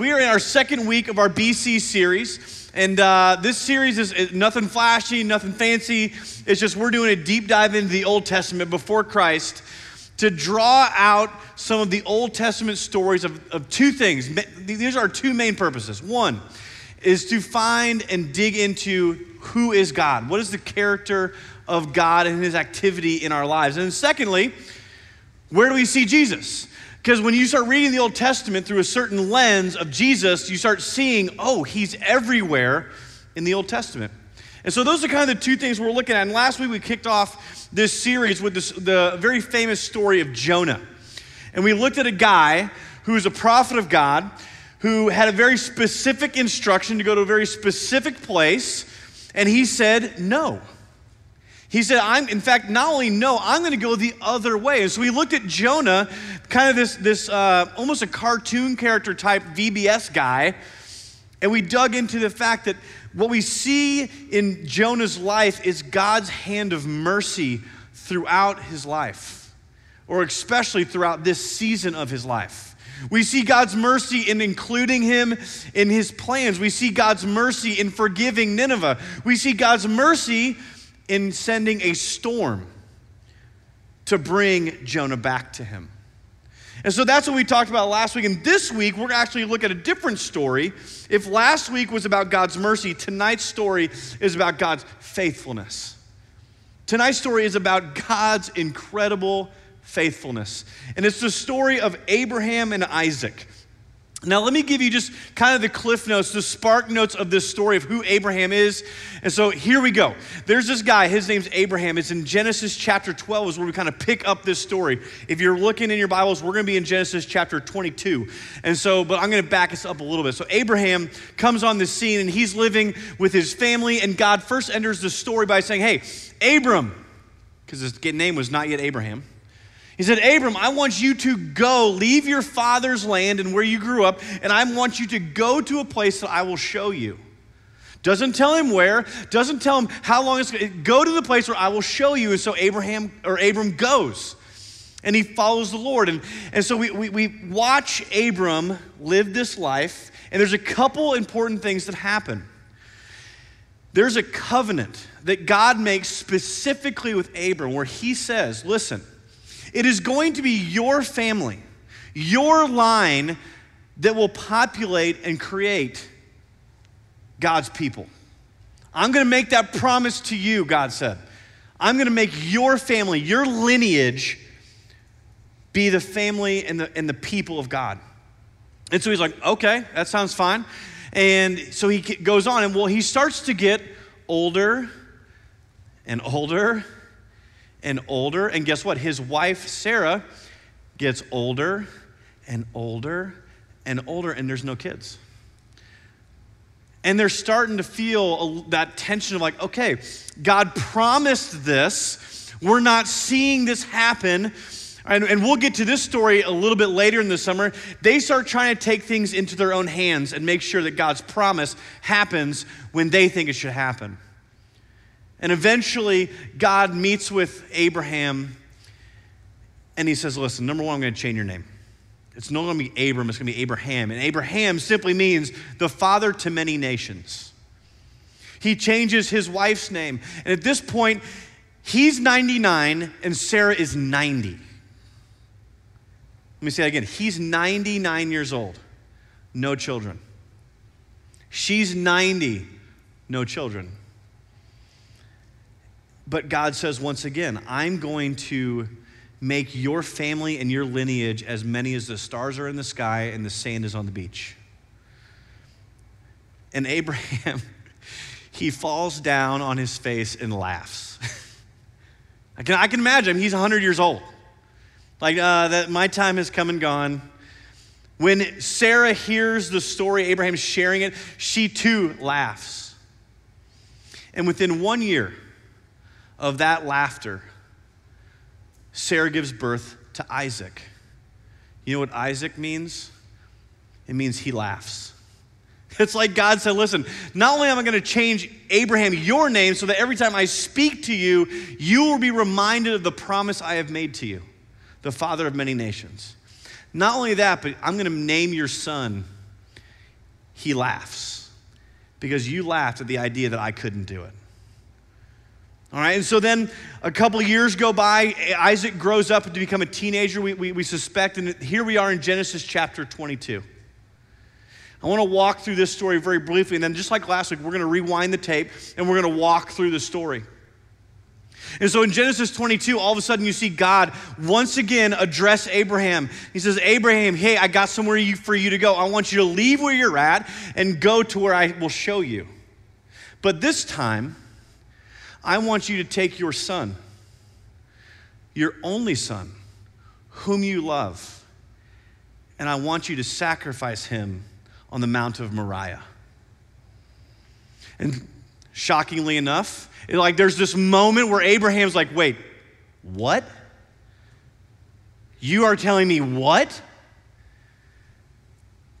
We are in our second week of our BC series. And uh, this series is, nothing flashy, nothing fancy. It's just we're doing a deep dive into the Old Testament before Christ to draw out some of the Old Testament stories of, of two things. These are our two main purposes. One is to find and dig into who is God? What is the character of God and his activity in our lives? And secondly, where do we see Jesus? Because when you start reading the Old Testament through a certain lens of Jesus, you start seeing, oh, he's everywhere in the Old Testament. And so those are kind of the two things we're looking at. And last week we kicked off this series with this, the very famous story of Jonah. And we looked at a guy who was a prophet of God who had a very specific instruction to go to a very specific place, and he said no. He said, I'm, in fact, not only no, I'm going to go the other way. And so we looked at Jonah, kind of this, this uh, almost a cartoon character type VBS guy, and we dug into the fact that what we see in Jonah's life is God's hand of mercy throughout his life, or especially throughout this season of his life. We see God's mercy in including him in his plans. We see God's mercy in forgiving Nineveh. We see God's mercy in sending a storm to bring Jonah back to him. And so that's what we talked about last week. And this week, we're actually look at a different story. If last week was about God's mercy, tonight's story is about God's faithfulness. Tonight's story is about God's incredible faithfulness. And it's the story of Abraham and Isaac. Now, let me give you just kind of the cliff notes, the spark notes of this story of who Abraham is. And so here we go. There's this guy, his name's Abraham. It's in Genesis chapter 12, is where we kind of pick up this story. If you're looking in your Bibles, we're going to be in Genesis chapter 22. And so, but I'm going to back us up a little bit. So, Abraham comes on the scene and he's living with his family. And God first enters the story by saying, Hey, Abram, because his name was not yet Abraham. He said, Abram, I want you to go, leave your father's land and where you grew up, and I want you to go to a place that I will show you. Doesn't tell him where, doesn't tell him how long it's going to go to the place where I will show you. And so Abraham or Abram goes and he follows the Lord. And, and so we, we, we watch Abram live this life, and there's a couple important things that happen. There's a covenant that God makes specifically with Abram where he says, Listen, it is going to be your family, your line that will populate and create God's people. I'm going to make that promise to you, God said. I'm going to make your family, your lineage, be the family and the, and the people of God. And so he's like, okay, that sounds fine. And so he goes on, and well, he starts to get older and older and older. And guess what? His wife, Sarah, gets older and older and older, and there's no kids. And they're starting to feel that tension of like, okay, God promised this. We're not seeing this happen. And, and, we'll get to this story a little bit later in the summer. They start trying to take things into their own hands and make sure that God's promise happens when they think it should happen. And eventually, God meets with Abraham and he says, Listen, number one, I'm going to change your name. It's no longer going to be Abram, it's going to be Abraham. And Abraham simply means the father to many nations. He changes his wife's name. And at this point, he's 99 and Sarah is 90. Let me say that again. He's 99 years old, no children. She's 90, no children. But God says once again, I'm going to make your family and your lineage as many as the stars are in the sky and the sand is on the beach. And Abraham, he falls down on his face and laughs. I, can, I can imagine he's 100 years old. Like, uh, that my time has come and gone. When Sarah hears the story, Abraham's sharing it, she too laughs. And within one year, of that laughter, Sarah gives birth to Isaac. You know what Isaac means? It means he laughs. It's like God said, listen, not only am I going to change Abraham your name so that every time I speak to you, you will be reminded of the promise I have made to you, the father of many nations. Not only that, but I'm going to name your son he laughs because you laughed at the idea that I couldn't do it. All right, and so then a couple years go by. Isaac grows up to become a teenager, we, we, we suspect, and here we are in Genesis chapter 22. I want to walk through this story very briefly, and then just like last week, we're going to rewind the tape and we're going to walk through the story. And so in Genesis 22, all of a sudden you see God once again address Abraham. He says, Abraham, hey, I got somewhere for you to go. I want you to leave where you're at and go to where I will show you. But this time, I want you to take your son, your only son, whom you love, and I want you to sacrifice him on the Mount of Moriah. And shockingly enough, like there's this moment where Abraham's like, wait, what? You are telling me what?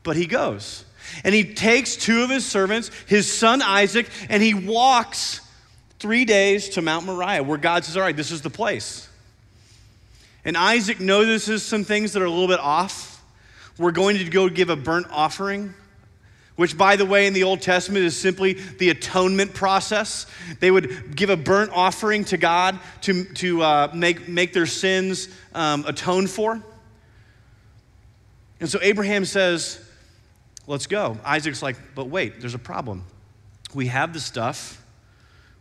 But he goes. And he takes two of his servants, his son Isaac, and he walks three days to Mount Moriah, where God says, All right, this is the place. And Isaac notices some things that are a little bit off. We're going to go give a burnt offering, which, by the way, in the Old Testament is simply the atonement process. They would give a burnt offering to God to, to uh, make, make their sins um, atone for. And so Abraham says, Let's go. Isaac's like, But wait, there's a problem. We have the stuff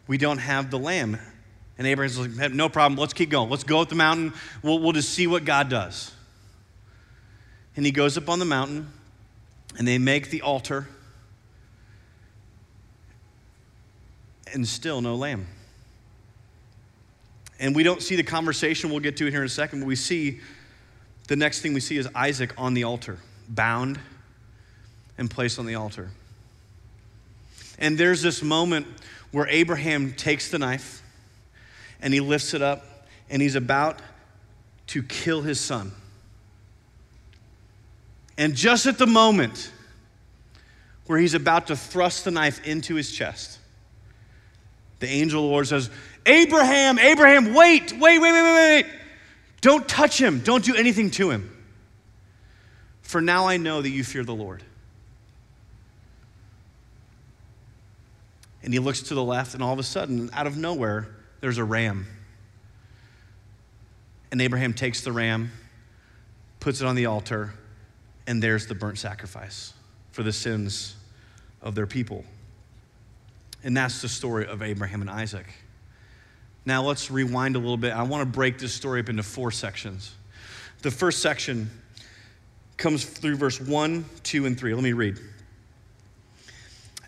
we don't have the lamb. And Abraham's like, no problem, let's keep going. Let's go up the mountain. We'll, we'll just see what God does. And he goes up on the mountain, and they make the altar, and still no lamb. And we don't see the conversation, we'll get to it here in a second, but we see the next thing we see is Isaac on the altar, bound and placed on the altar. And there's this moment where Abraham takes the knife and he lifts it up and he's about to kill his son. And just at the moment where he's about to thrust the knife into his chest, the angel of the Lord says, Abraham, Abraham, wait, wait, wait, wait, wait, wait. Don't touch him. Don't do anything to him. For now I know that you fear the Lord. And he looks to the left, and all of a sudden, out of nowhere, there's a ram. And Abraham takes the ram, puts it on the altar, and there's the burnt sacrifice for the sins of their people. And that's the story of Abraham and Isaac. Now let's rewind a little bit. I want to break this story up into four sections. The first section comes through verse 1, 2, and 3. Let me read.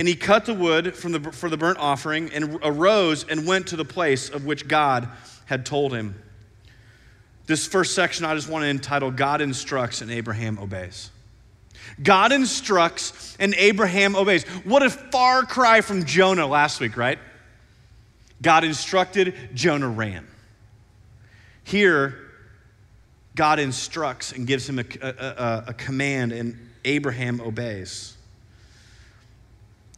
And he cut the wood from the, for the burnt offering and arose and went to the place of which God had told him. This first section I just want to entitle God Instructs and Abraham Obeys. God instructs and Abraham obeys. What a far cry from Jonah last week, right? God instructed, Jonah ran. Here, God instructs and gives him a, a, a, a command, and Abraham obeys.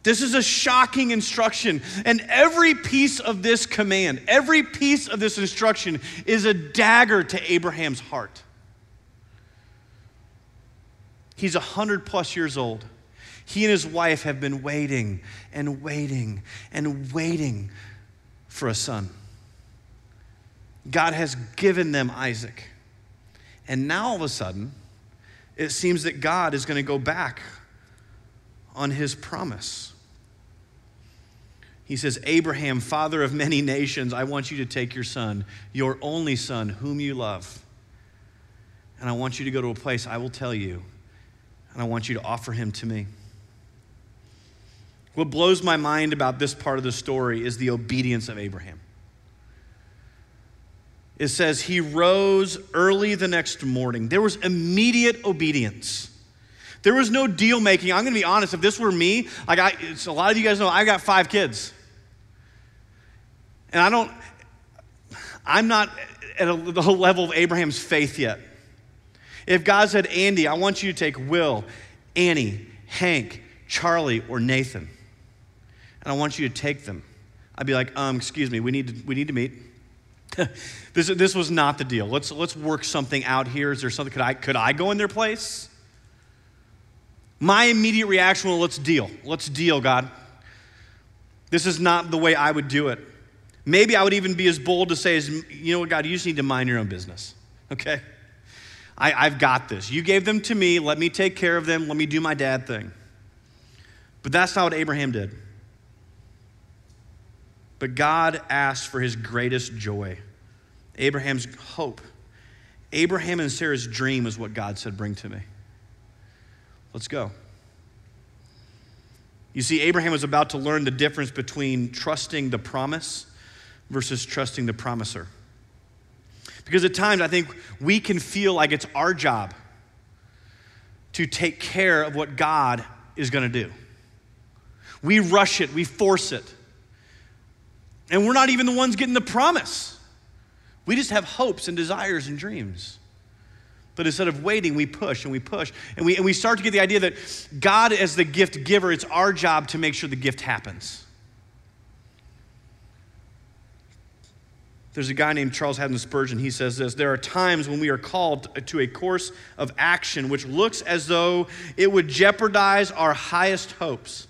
This is a shocking instruction. And every piece of this command, every piece of this instruction is a dagger to Abraham's heart. He's 100 plus years old. He and his wife have been waiting and waiting and waiting for a son. God has given them Isaac. And now all of a sudden, it seems that God is going to go back on his promise. He says, Abraham, father of many nations, I want you to take your son, your only son, whom you love, and I want you to go to a place I will tell you, and I want you to offer him to me. What blows my mind about this part of the story is the obedience of Abraham. It says he rose early the next morning. There was immediate obedience. There was no deal making. I'm going to be honest. If this were me, like I, a lot of you guys know, I got five kids. And I don't, I'm not at a, the level of Abraham's faith yet. If God said, Andy, I want you to take Will, Annie, Hank, Charlie, or Nathan, and I want you to take them, I'd be like, um, excuse me, we need to, we need to meet. this, this was not the deal. Let's, let's work something out here. Is there something, could I, could I go in their place? My immediate reaction was, let's deal. Let's deal, God. This is not the way I would do it. Maybe I would even be as bold to say, as, you know what, God, you just need to mind your own business, okay? I, I've got this. You gave them to me. Let me take care of them. Let me do my dad thing. But that's not what Abraham did. But God asked for his greatest joy, Abraham's hope. Abraham and Sarah's dream is what God said, Bring to me. Let's go. You see, Abraham was about to learn the difference between trusting the promise versus trusting the promiser. Because at times I think we can feel like it's our job to take care of what God is going to do. We rush it, we force it. And we're not even the ones getting the promise. We just have hopes and desires and dreams. But instead of waiting, we push and we push. And we, and we start to get the idea that God, as the gift giver, it's our job to make sure the gift happens. There's a guy named Charles Haddon Spurgeon. He says this There are times when we are called to a course of action which looks as though it would jeopardize our highest hopes.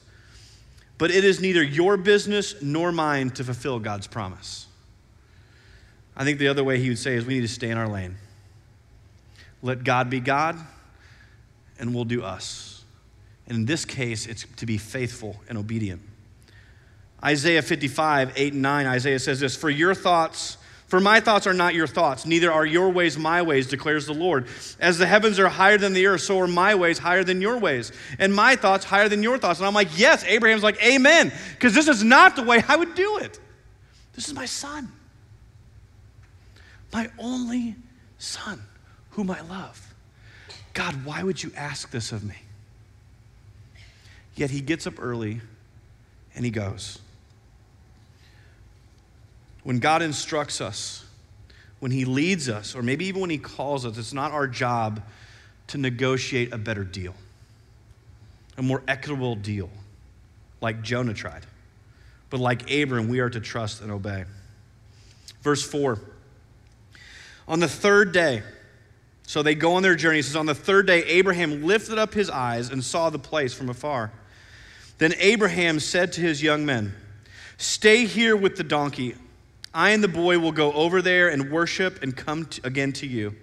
But it is neither your business nor mine to fulfill God's promise. I think the other way he would say is we need to stay in our lane. Let God be God, and we'll do us. And in this case, it's to be faithful and obedient. Isaiah 55, 8 and 9, Isaiah says this For your thoughts, for my thoughts are not your thoughts, neither are your ways my ways, declares the Lord. As the heavens are higher than the earth, so are my ways higher than your ways, and my thoughts higher than your thoughts. And I'm like, Yes, Abraham's like, Amen, because this is not the way I would do it. This is my son, my only son whom I love. God, why would you ask this of me? Yet he gets up early and he goes. When God instructs us, when he leads us, or maybe even when he calls us, it's not our job to negotiate a better deal, a more equitable deal, like Jonah tried. But like Abram, we are to trust and obey. Verse 4 On the third day, so they go on their journey. It says, On the third day, Abraham lifted up his eyes and saw the place from afar. Then Abraham said to his young men, Stay here with the donkey. I and the boy will go over there and worship and come to, again to you.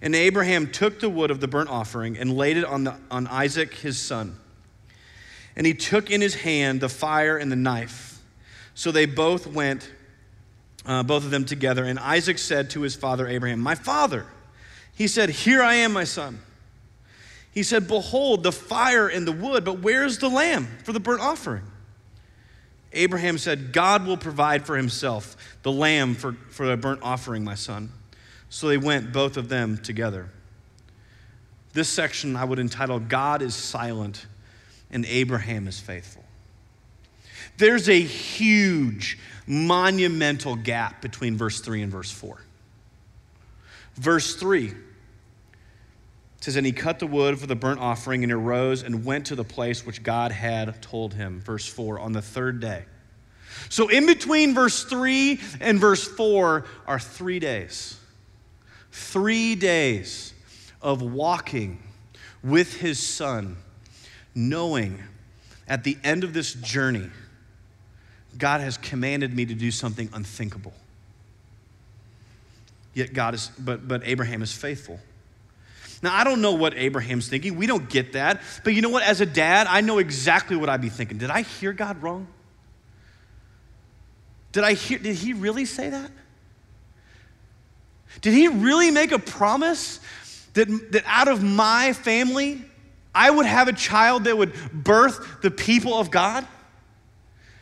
And Abraham took the wood of the burnt offering and laid it on, the, on Isaac his son. And he took in his hand the fire and the knife. So they both went, uh, both of them together. And Isaac said to his father Abraham, My father. He said, Here I am, my son. He said, Behold, the fire and the wood, but where's the lamb for the burnt offering? Abraham said, God will provide for himself the lamb for, for the burnt offering, my son. So they went, both of them together. This section I would entitle God is silent and Abraham is faithful. There's a huge, monumental gap between verse 3 and verse 4. Verse 3 says, And he cut the wood for the burnt offering and arose and went to the place which God had told him. Verse 4 on the third day. So, in between verse 3 and verse 4 are three days. Three days of walking with his son, knowing at the end of this journey, God has commanded me to do something unthinkable. Yet God is, but, but Abraham is faithful. Now, I don't know what Abraham's thinking. We don't get that. But you know what? As a dad, I know exactly what I'd be thinking. Did I hear God wrong? Did I hear, did he really say that? Did he really make a promise that, that out of my family, I would have a child that would birth the people of God?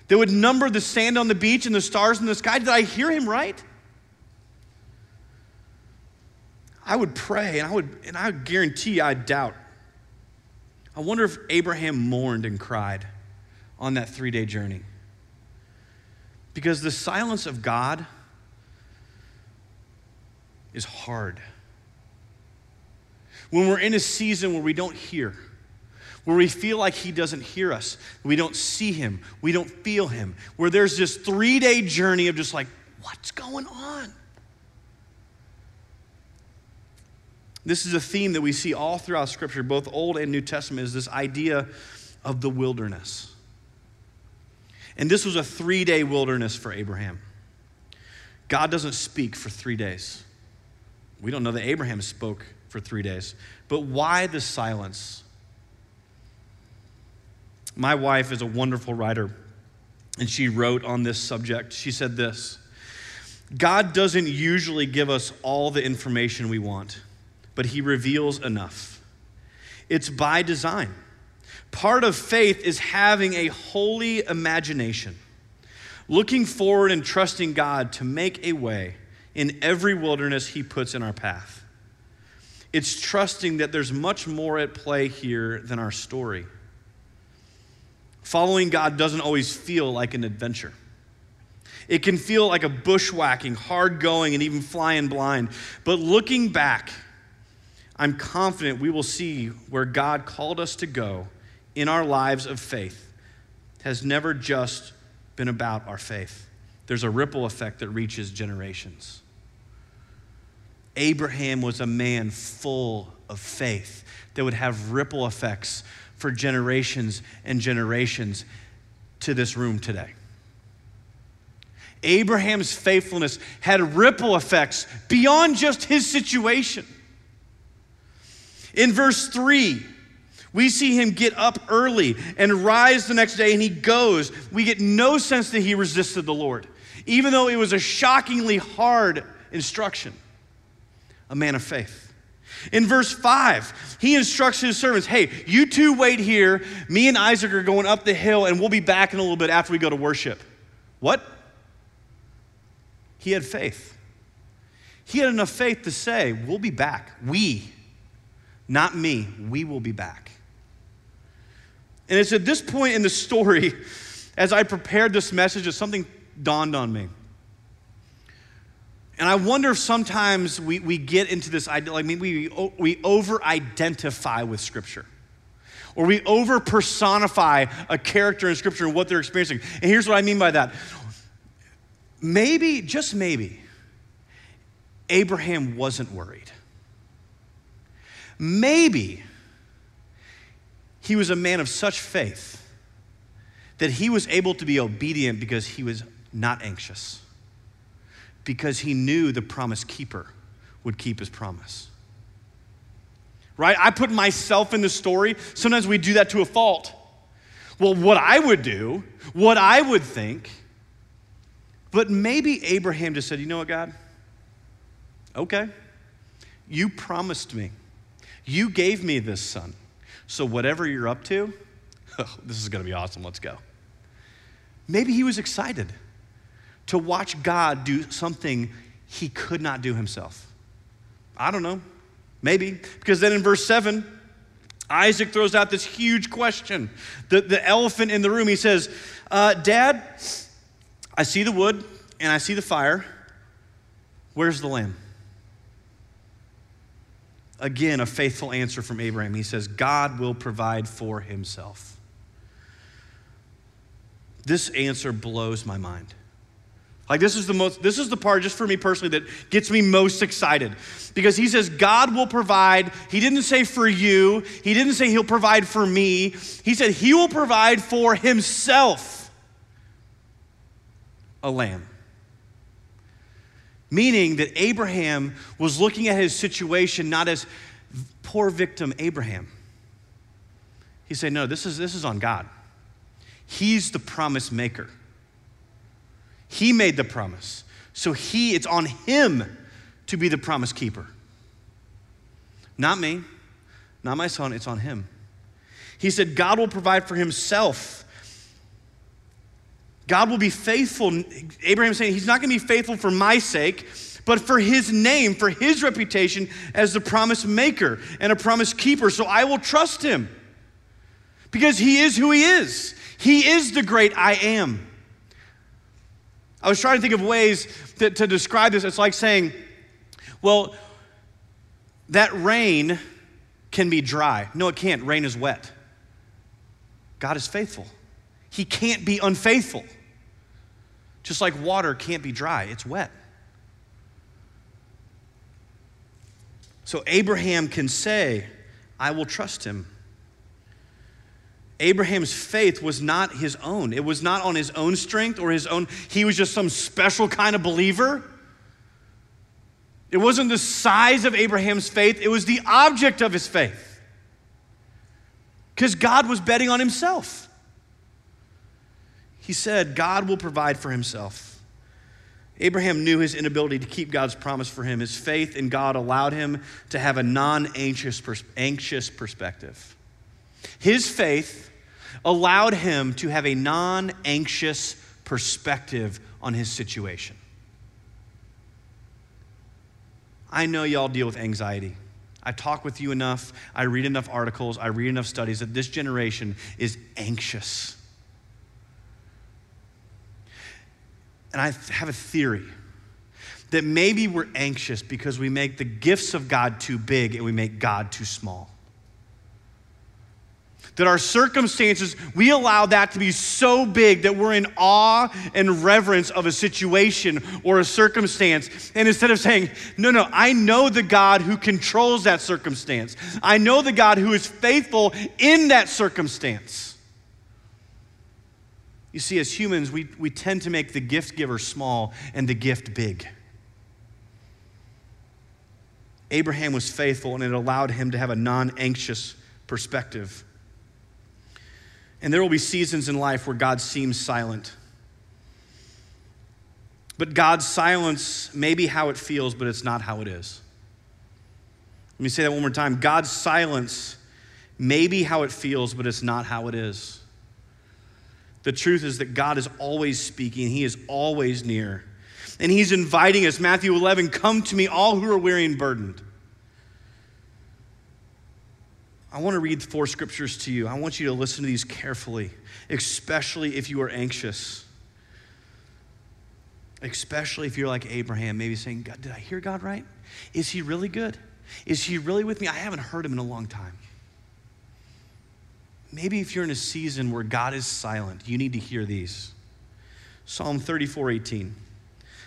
That would number the sand on the beach and the stars in the sky? Did I hear him right? I would pray and I would, and I guarantee I'd doubt. I wonder if Abraham mourned and cried on that three day journey. Because the silence of God is hard. When we're in a season where we don't hear, where we feel like He doesn't hear us, we don't see Him, we don't feel Him, where there's this three day journey of just like, what's going on? This is a theme that we see all throughout Scripture, both Old and New Testament, is this idea of the wilderness. And this was a three day wilderness for Abraham. God doesn't speak for three days. We don't know that Abraham spoke for three days. But why the silence? My wife is a wonderful writer, and she wrote on this subject. She said this God doesn't usually give us all the information we want, but He reveals enough. It's by design. Part of faith is having a holy imagination, looking forward and trusting God to make a way in every wilderness He puts in our path. It's trusting that there's much more at play here than our story. Following God doesn't always feel like an adventure. It can feel like a bushwhacking, hard going, and even flying blind. But looking back, I'm confident we will see where God called us to go in our lives of faith has never just been about our faith. There's a ripple effect that reaches generations. Abraham was a man full of faith that would have ripple effects for generations and generations to this room today. Abraham's faithfulness had ripple effects beyond just his situation. In verse 3, we see him get up early and rise the next day, and he goes. We get no sense that he resisted the Lord, even though it was a shockingly hard instruction. A man of faith. In verse 5, he instructs his servants hey, you two wait here. Me and Isaac are going up the hill, and we'll be back in a little bit after we go to worship. What? He had faith. He had enough faith to say, We'll be back. We, not me, we will be back. And it's at this point in the story, as I prepared this message, that something dawned on me. And I wonder if sometimes we, we get into this idea, like maybe we, we over identify with Scripture. Or we over personify a character in Scripture and what they're experiencing. And here's what I mean by that. Maybe, just maybe, Abraham wasn't worried. Maybe he was a man of such faith that he was able to be obedient because he was not anxious, because he knew the promise keeper would keep his promise. Right? I put myself in the story. Sometimes we do that to a fault. Well, what I would do, what I would think, but maybe Abraham just said, You know what, God? Okay. You promised me. You gave me this son. So, whatever you're up to, oh, this is going to be awesome. Let's go. Maybe he was excited to watch God do something he could not do himself. I don't know. Maybe. Because then in verse 7, Isaac throws out this huge question. The, the elephant in the room, he says, uh, Dad, I see the wood and I see the fire. Where's the lamb? Again, a faithful answer from Abraham. He says, God will provide for himself. This answer blows my mind. Like this is the most this is the part just for me personally that gets me most excited. Because he says God will provide. He didn't say for you. He didn't say he'll provide for me. He said he will provide for himself a lamb. Meaning that Abraham was looking at his situation not as poor victim Abraham. He said, No, this is, this is on God. He's the promise maker. He made the promise. So he, it's on him to be the promise keeper. Not me, not my son, it's on him. He said, God will provide for himself. God will be faithful. Abraham saying he's not going to be faithful for my sake, but for his name, for his reputation as the promise maker and a promise keeper. So I will trust him because he is who he is. He is the great I am. I was trying to think of ways to, to describe this. It's like saying, well, that rain can be dry. No, it can't. Rain is wet. God is faithful. He can't be unfaithful. Just like water can't be dry, it's wet. So Abraham can say, I will trust him. Abraham's faith was not his own. It was not on his own strength or his own, he was just some special kind of believer. It wasn't the size of Abraham's faith, it was the object of his faith. Because God was betting on himself. He said, God will provide for himself. Abraham knew his inability to keep God's promise for him. His faith in God allowed him to have a non anxious anxious perspective. His faith allowed him to have a non anxious perspective on his situation. I know y'all deal with anxiety. I talk with you enough, I read enough articles, I read enough studies that this generation is anxious. And I have a theory that maybe we're anxious because we make the gifts of God too big and we make God too small that our circumstances, we allow that to be so big that we're in awe and reverence of a situation or a circumstance. And instead of saying, no, no, I know the God who controls that circumstance, I know the God who is faithful in that circumstance. You see, as humans, we, we tend to make the gift giver small and the gift big. Abraham was faithful, and it allowed him to have a non anxious perspective. And there will be seasons in life where God seems silent. But God's silence may be how it feels, but it's not how it is. Let me say that one more time. God's silence may be how it feels, but it's not how it is. The truth is that God is always speaking, He is always near. And He's inviting us. Matthew 11, come to me, all who are weary and burdened. I want to read four scriptures to you. I want you to listen to these carefully, especially if you are anxious. Especially if you're like Abraham, maybe saying, God, Did I hear God right? Is he really good? Is he really with me? I haven't heard him in a long time. Maybe if you're in a season where God is silent, you need to hear these. Psalm 34 18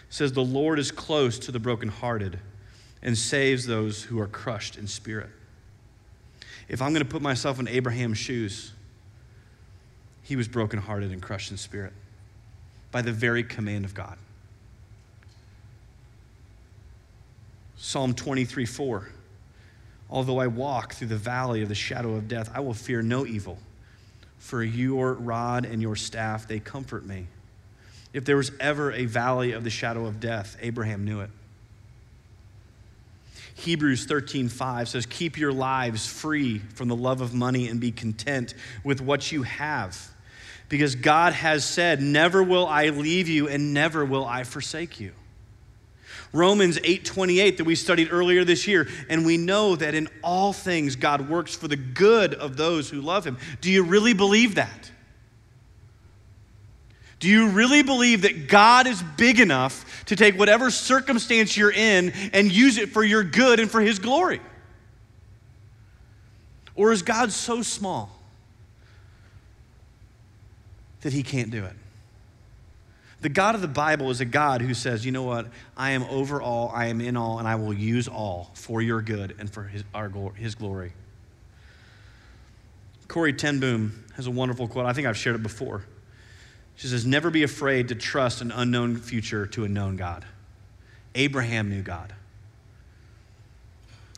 says, The Lord is close to the brokenhearted and saves those who are crushed in spirit if I'm going to put myself in Abraham's shoes, he was brokenhearted and crushed in spirit by the very command of God. Psalm 23 4. Although I walk through the valley of the shadow of death, I will fear no evil, for your rod and your staff, they comfort me. If there was ever a valley of the shadow of death, Abraham knew it. Hebrews 13:5 says, "Keep your lives free from the love of money and be content with what you have." Because God has said, "Never will I leave you and never will I forsake you." Romans 8:28 that we studied earlier this year, and we know that in all things God works for the good of those who love him. Do you really believe that? Do you really believe that God is big enough to take whatever circumstance you're in and use it for your good and for His glory? Or is God so small that He can't do it? The God of the Bible is a God who says, you know what? I am over all, I am in all, and I will use all for your good and for His, our, his glory. Corrie ten Boom has a wonderful quote. I think I've shared it before. She says, Never be afraid to trust an unknown future to a known God. Abraham knew God.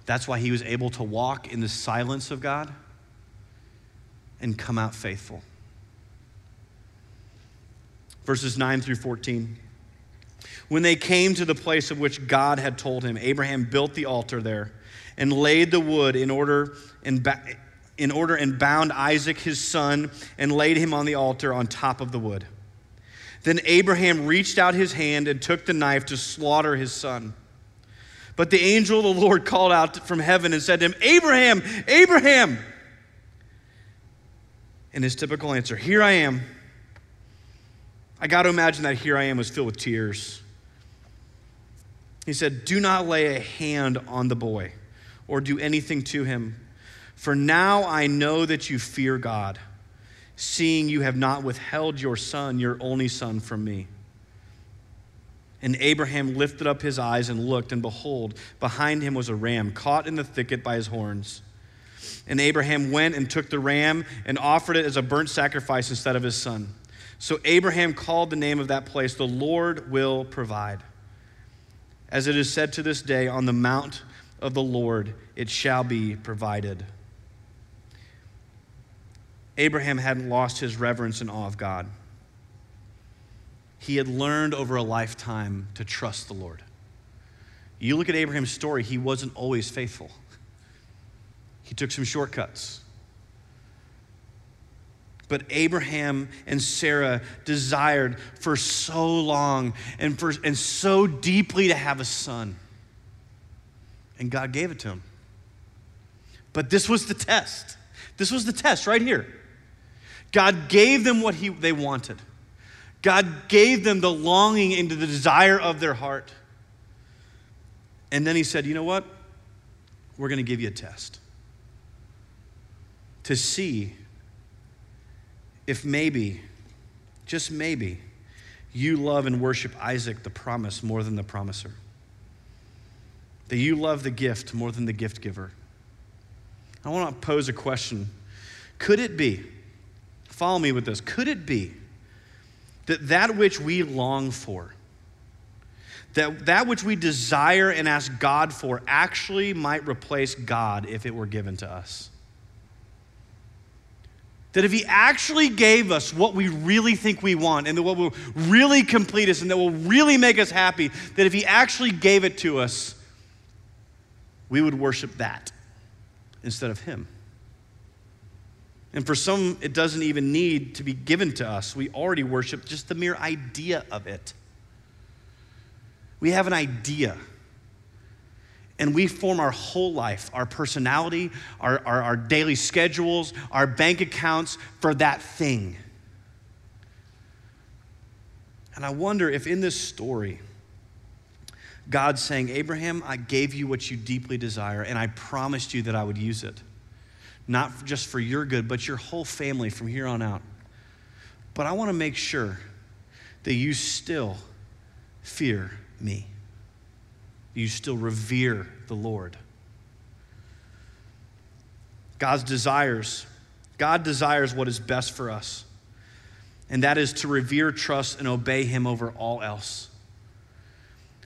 That's why he was able to walk in the silence of God and come out faithful. Verses 9 through 14. When they came to the place of which God had told him, Abraham built the altar there and laid the wood in order and in order and bound Isaac his son and laid him on the altar on top of the wood. Then Abraham reached out his hand and took the knife to slaughter his son. But the angel of the Lord called out from heaven and said to him, Abraham, Abraham. And his typical answer, Here I am. I got to imagine that here I am was filled with tears. He said, Do not lay a hand on the boy or do anything to him, for now I know that you fear God, seeing you have not withheld your son, your only son, from me. And Abraham lifted up his eyes and looked, and behold, behind him was a ram caught in the thicket by his horns. And Abraham went and took the ram and offered it as a burnt sacrifice instead of his son. So Abraham called the name of that place, The Lord will provide. As it is said to this day, on the mount of the Lord it shall be provided. Abraham hadn't lost his reverence and awe of God. He had learned over a lifetime to trust the Lord. You look at Abraham's story, he wasn't always faithful. He took some shortcuts. But Abraham and Sarah desired for so long and, for, and so deeply to have a son. And God gave it to him. But this was the test. This was the test right here. God gave them what he, they wanted. God gave them the longing and the desire of their heart. And then he said, You know what? We're going to give you a test to see if maybe, just maybe, you love and worship Isaac, the promise, more than the promiser. That you love the gift more than the gift giver. I want to pose a question. Could it be, follow me with this, could it be that that which we long for, that that which we desire and ask God for actually might replace God if it were given to us? That if He actually gave us what we really think we want and that what will really complete us and that will really make us happy, that if He actually gave it to us, we would worship that instead of Him. And for some, it doesn't even need to be given to us. We already worship just the mere idea of it. We have an idea and we form our whole life, our personality, our, our, our, daily schedules, our bank accounts for that thing. And I wonder if in this story, God's saying, Abraham, I gave you what you deeply desire, and I promised you that I would use it. Not just for your good, but your whole family from here on out. But I want to make sure that you still fear me you still revere the Lord. God's desires, God desires what is best for us, and that is to revere, trust, and obey Him over all else.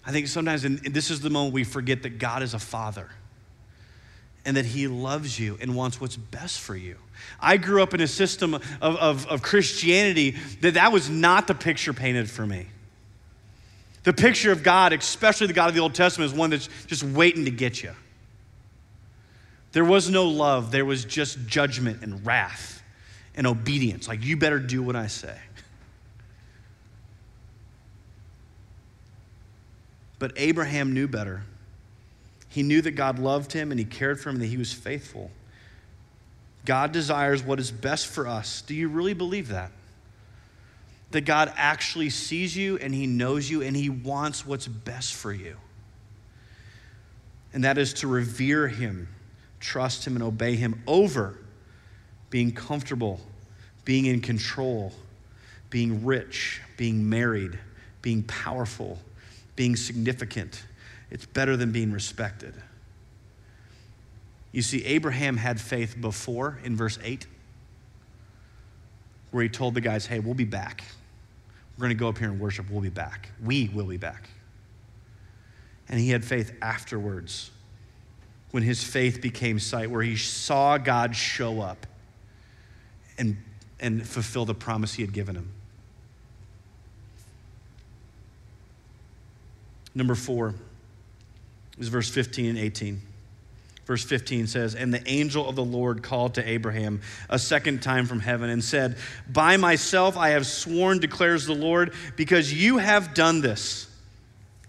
I think sometimes, and this is the moment we forget that God is a father and that He loves you and wants what's best for you. I grew up in a system of, of, of Christianity that that was not the picture painted for me. The picture of God, especially the God of the Old Testament, is one that's just waiting to get you. There was no love, there was just judgment and wrath and obedience. Like, you better do what I say. But Abraham knew better. He knew that God loved him and he cared for him and that he was faithful. God desires what is best for us. Do you really believe that? That God actually sees you and He knows you and He wants what's best for you. And that is to revere Him, trust Him, and obey Him over being comfortable, being in control, being rich, being married, being powerful, being significant. It's better than being respected. You see, Abraham had faith before in verse 8, where he told the guys, hey, we'll be back. We're going to go up here and worship. We'll be back. We will be back. And he had faith afterwards when his faith became sight, where he saw God show up and, and fulfill the promise he had given him. Number four is verse 15 and 18. Verse 15 says, And the angel of the Lord called to Abraham a second time from heaven and said, By myself I have sworn, declares the Lord, because you have done this.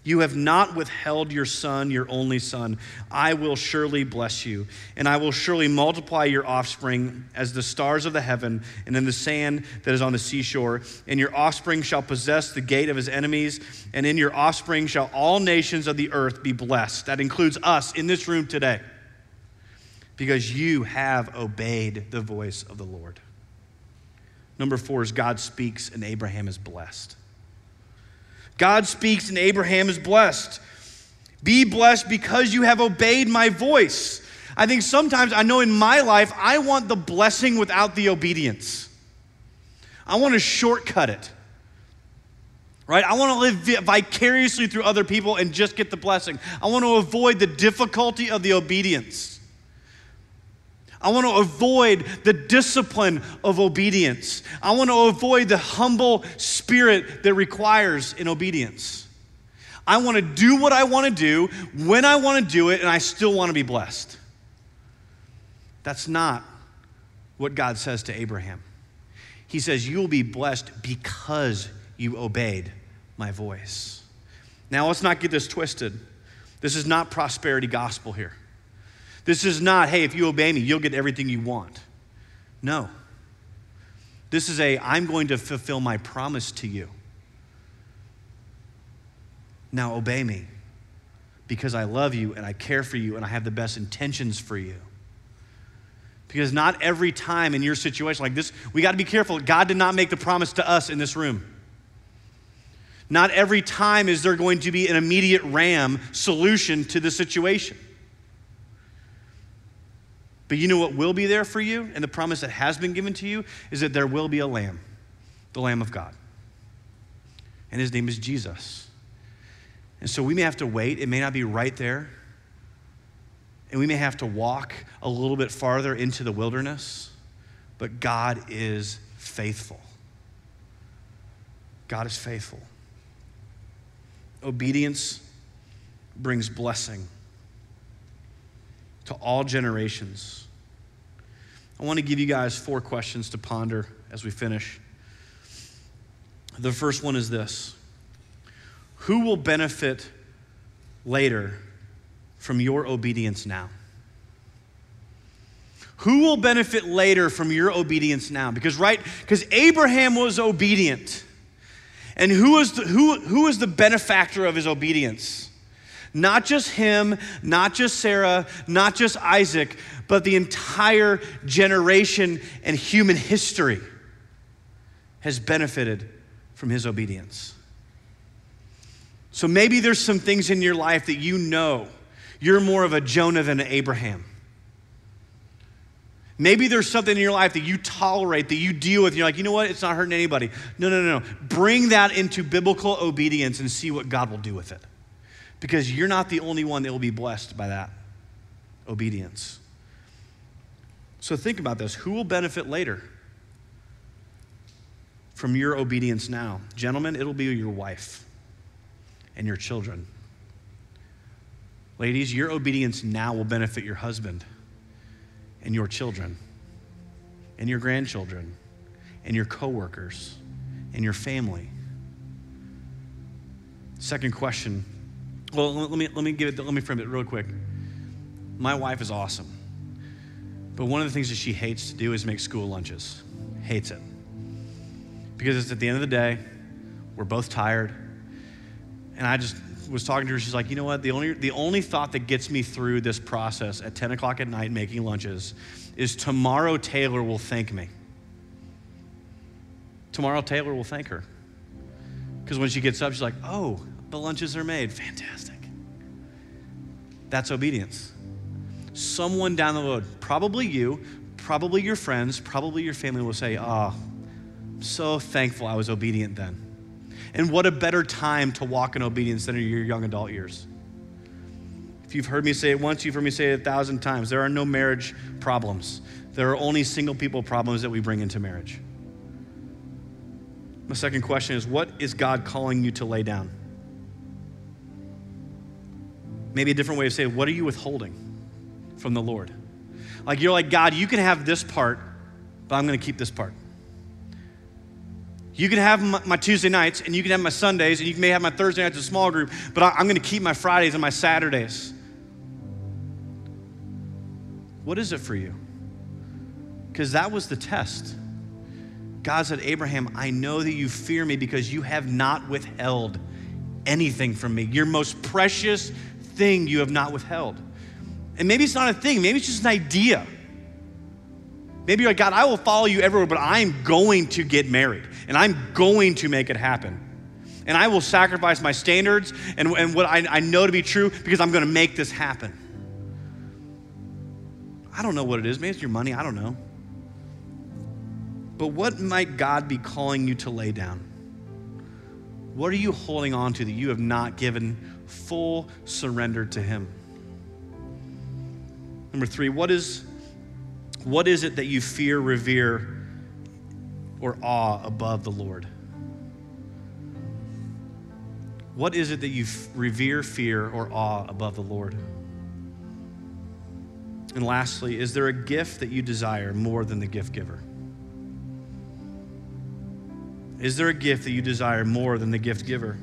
You have not withheld your son, your only son. I will surely bless you, and I will surely multiply your offspring as the stars of the heaven and in the sand that is on the seashore. And your offspring shall possess the gate of his enemies, and in your offspring shall all nations of the earth be blessed. That includes us in this room today, because you have obeyed the voice of the Lord. Number four is God speaks, and Abraham is blessed. God speaks and Abraham is blessed. Be blessed because you have obeyed my voice. I think sometimes I know in my life, I want the blessing without the obedience. I want to shortcut it. Right? I want to live vicariously through other people and just get the blessing. I want to avoid the difficulty of the obedience. I want to avoid the discipline of obedience. I want to avoid the humble spirit that requires in obedience. I want to do what I want to do when I want to do it, and I still want to be blessed. That's not what God says to Abraham. He says, You will be blessed because you obeyed my voice. Now, let's not get this twisted. This is not prosperity gospel here. This is not, hey, if you obey me, you'll get everything you want. No. This is a, I'm going to fulfill my promise to you. Now obey me because I love you and I care for you and I have the best intentions for you. Because not every time in your situation like this, we got to be careful. God did not make the promise to us in this room. Not every time is there going to be an immediate ram solution to the situation. But you know what will be there for you? And the promise that has been given to you is that there will be a lamb, the Lamb of God. And his name is Jesus. And so we may have to wait. It may not be right there. And we may have to walk a little bit farther into the wilderness. But God is faithful. God is faithful. Obedience brings blessing to all generations. I want to give you guys four questions to ponder as we finish. The first one is this Who will benefit later from your obedience now? Who will benefit later from your obedience now? Because, right, because Abraham was obedient. And who was the, who, who was the benefactor of his obedience? Not just him, not just Sarah, not just Isaac, but the entire generation and human history has benefited from his obedience. So maybe there's some things in your life that you know you're more of a Jonah than an Abraham. Maybe there's something in your life that you tolerate, that you deal with, and you're like, you know what? It's not hurting anybody. No, no, no, no. Bring that into biblical obedience and see what God will do with it because you're not the only one that will be blessed by that obedience. So think about this who will benefit later from your obedience now? Gentlemen, it'll be your wife and your children. Ladies, your obedience now will benefit your husband and your children and your grandchildren and your coworkers and your family. Second question well, let me, let me give it, let me frame it real quick. My wife is awesome. But one of the things that she hates to do is make school lunches. Hates it. Because it's at the end of the day, we're both tired. And I just was talking to her, she's like, you know what? The only, the only thought that gets me through this process at 10 o'clock at night making lunches is tomorrow Taylor will thank me. Tomorrow Taylor will thank her. Because when she gets up, she's like, oh, the lunches are made. Fantastic. That's obedience. Someone down the road, probably you, probably your friends, probably your family will say, Oh, I'm so thankful I was obedient then. And what a better time to walk in obedience than in your young adult years. If you've heard me say it once, you've heard me say it a thousand times. There are no marriage problems, there are only single people problems that we bring into marriage. My second question is What is God calling you to lay down? Maybe a different way of saying, what are you withholding from the Lord? Like you're like, God, you can have this part, but I'm going to keep this part. You can have my, Tuesday nights and you can have my Sundays and you may have my Thursday nights a small group, but I, I'm going to keep my Fridays and my Saturdays. What is it for you? Because that was the test. God said, Abraham, I know that you fear me because you have not withheld anything from me. Your most precious thing you have not withheld. And maybe it's not a thing, maybe it's just an idea. Maybe you're like, God, I will follow you everywhere, but I'm going to get married and I'm going to make it happen. And I will sacrifice my standards and, and what I, I know to be true because I'm going to make this happen. I don't know what it is. Maybe it's your money. I don't know. But what might God be calling you to lay down? What are you holding on to that you have not given full surrender to Him? Number three, what is, what is it that you fear, revere, or awe above the Lord? What is it that you revere, fear, or awe above the Lord? And lastly, is there a gift that you desire more than the gift giver? Is there a gift that you desire more than the gift giver?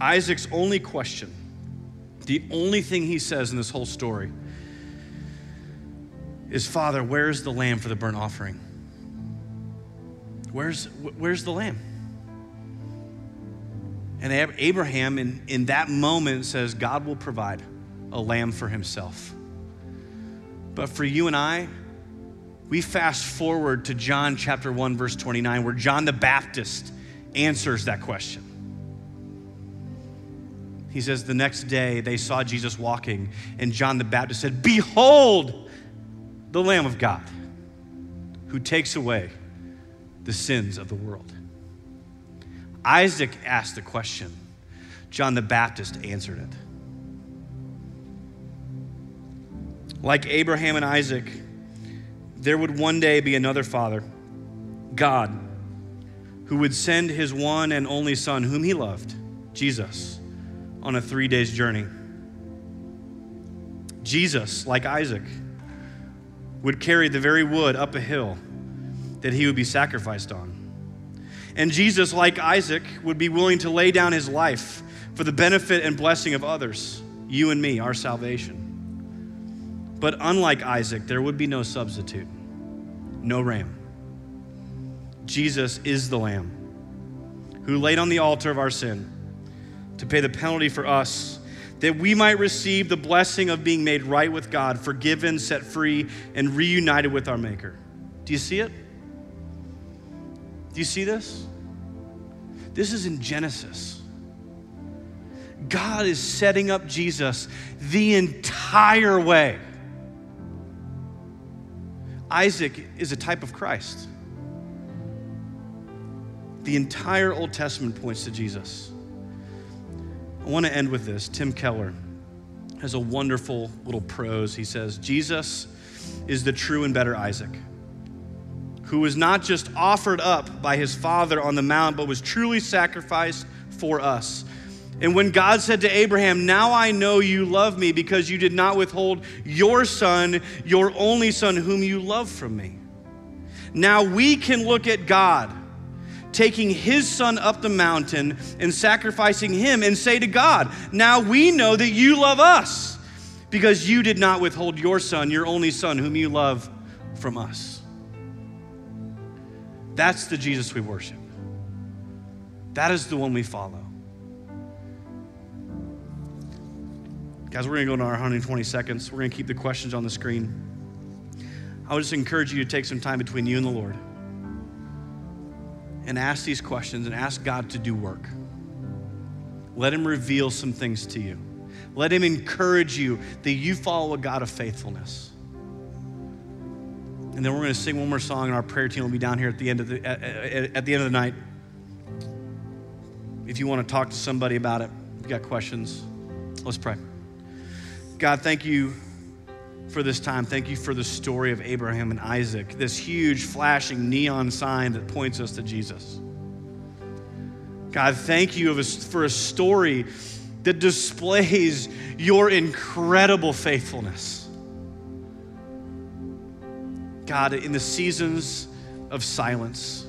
Isaac's only question, the only thing he says in this whole story, is Father, where's the lamb for the burnt offering? Where's, where's the lamb? And Abraham, in, in that moment, says, God will provide a lamb for himself. But for you and I, we fast forward to John chapter 1, verse 29, where John the Baptist answers that question. He says, The next day they saw Jesus walking, and John the Baptist said, Behold, the Lamb of God who takes away the sins of the world. Isaac asked the question, John the Baptist answered it. Like Abraham and Isaac, there would one day be another Father, God, who would send his one and only Son, whom he loved, Jesus, on a three days journey. Jesus, like Isaac, would carry the very wood up a hill that he would be sacrificed on. And Jesus, like Isaac, would be willing to lay down his life for the benefit and blessing of others, you and me, our salvation. But unlike Isaac, there would be no substitute, no ram. Jesus is the Lamb who laid on the altar of our sin to pay the penalty for us that we might receive the blessing of being made right with God, forgiven, set free, and reunited with our Maker. Do you see it? Do you see this? This is in Genesis. God is setting up Jesus the entire way. Isaac is a type of Christ. The entire Old Testament points to Jesus. I want to end with this. Tim Keller has a wonderful little prose. He says, Jesus is the true and better Isaac who was not just offered up by his father on the mount, but was truly sacrificed for us. And when God said to Abraham, Now I know you love me because you did not withhold your son, your only son, whom you love from me. Now we can look at God taking his son up the mountain and sacrificing him and say to God, Now we know that you love us because you did not withhold your son, your only son, whom you love from us. That's the Jesus we worship. That is the one we follow. Guys, we're going to go into our 120 seconds. We're going to keep the questions on the screen. I would just encourage you to take some time between you and the Lord and ask these questions and ask God to do work. Let Him reveal some things to you. Let Him encourage you that you follow a God of faithfulness. And then we're going to sing one more song, and our prayer team will be down here at the end of the, at, at the, end of the night. If you want to talk to somebody about it, if you got questions, let's pray. God, thank you for this time. Thank you for the story of Abraham and Isaac, this huge flashing neon sign that points us to Jesus. God, thank you for a story that displays your incredible faithfulness. God, in the seasons of silence,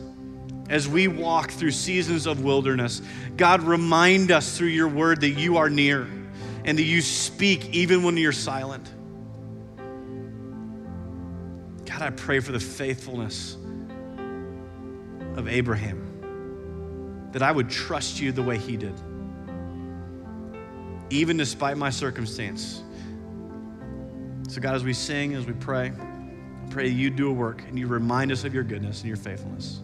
as we walk through seasons of wilderness, God, remind us through your word that you are near and that you speak even when you're silent. God, I pray for the faithfulness of Abraham, that I would trust you the way he did, even despite my circumstance. So, God, as we sing, as we pray, I pray you do a work and you remind us of your goodness and your faithfulness.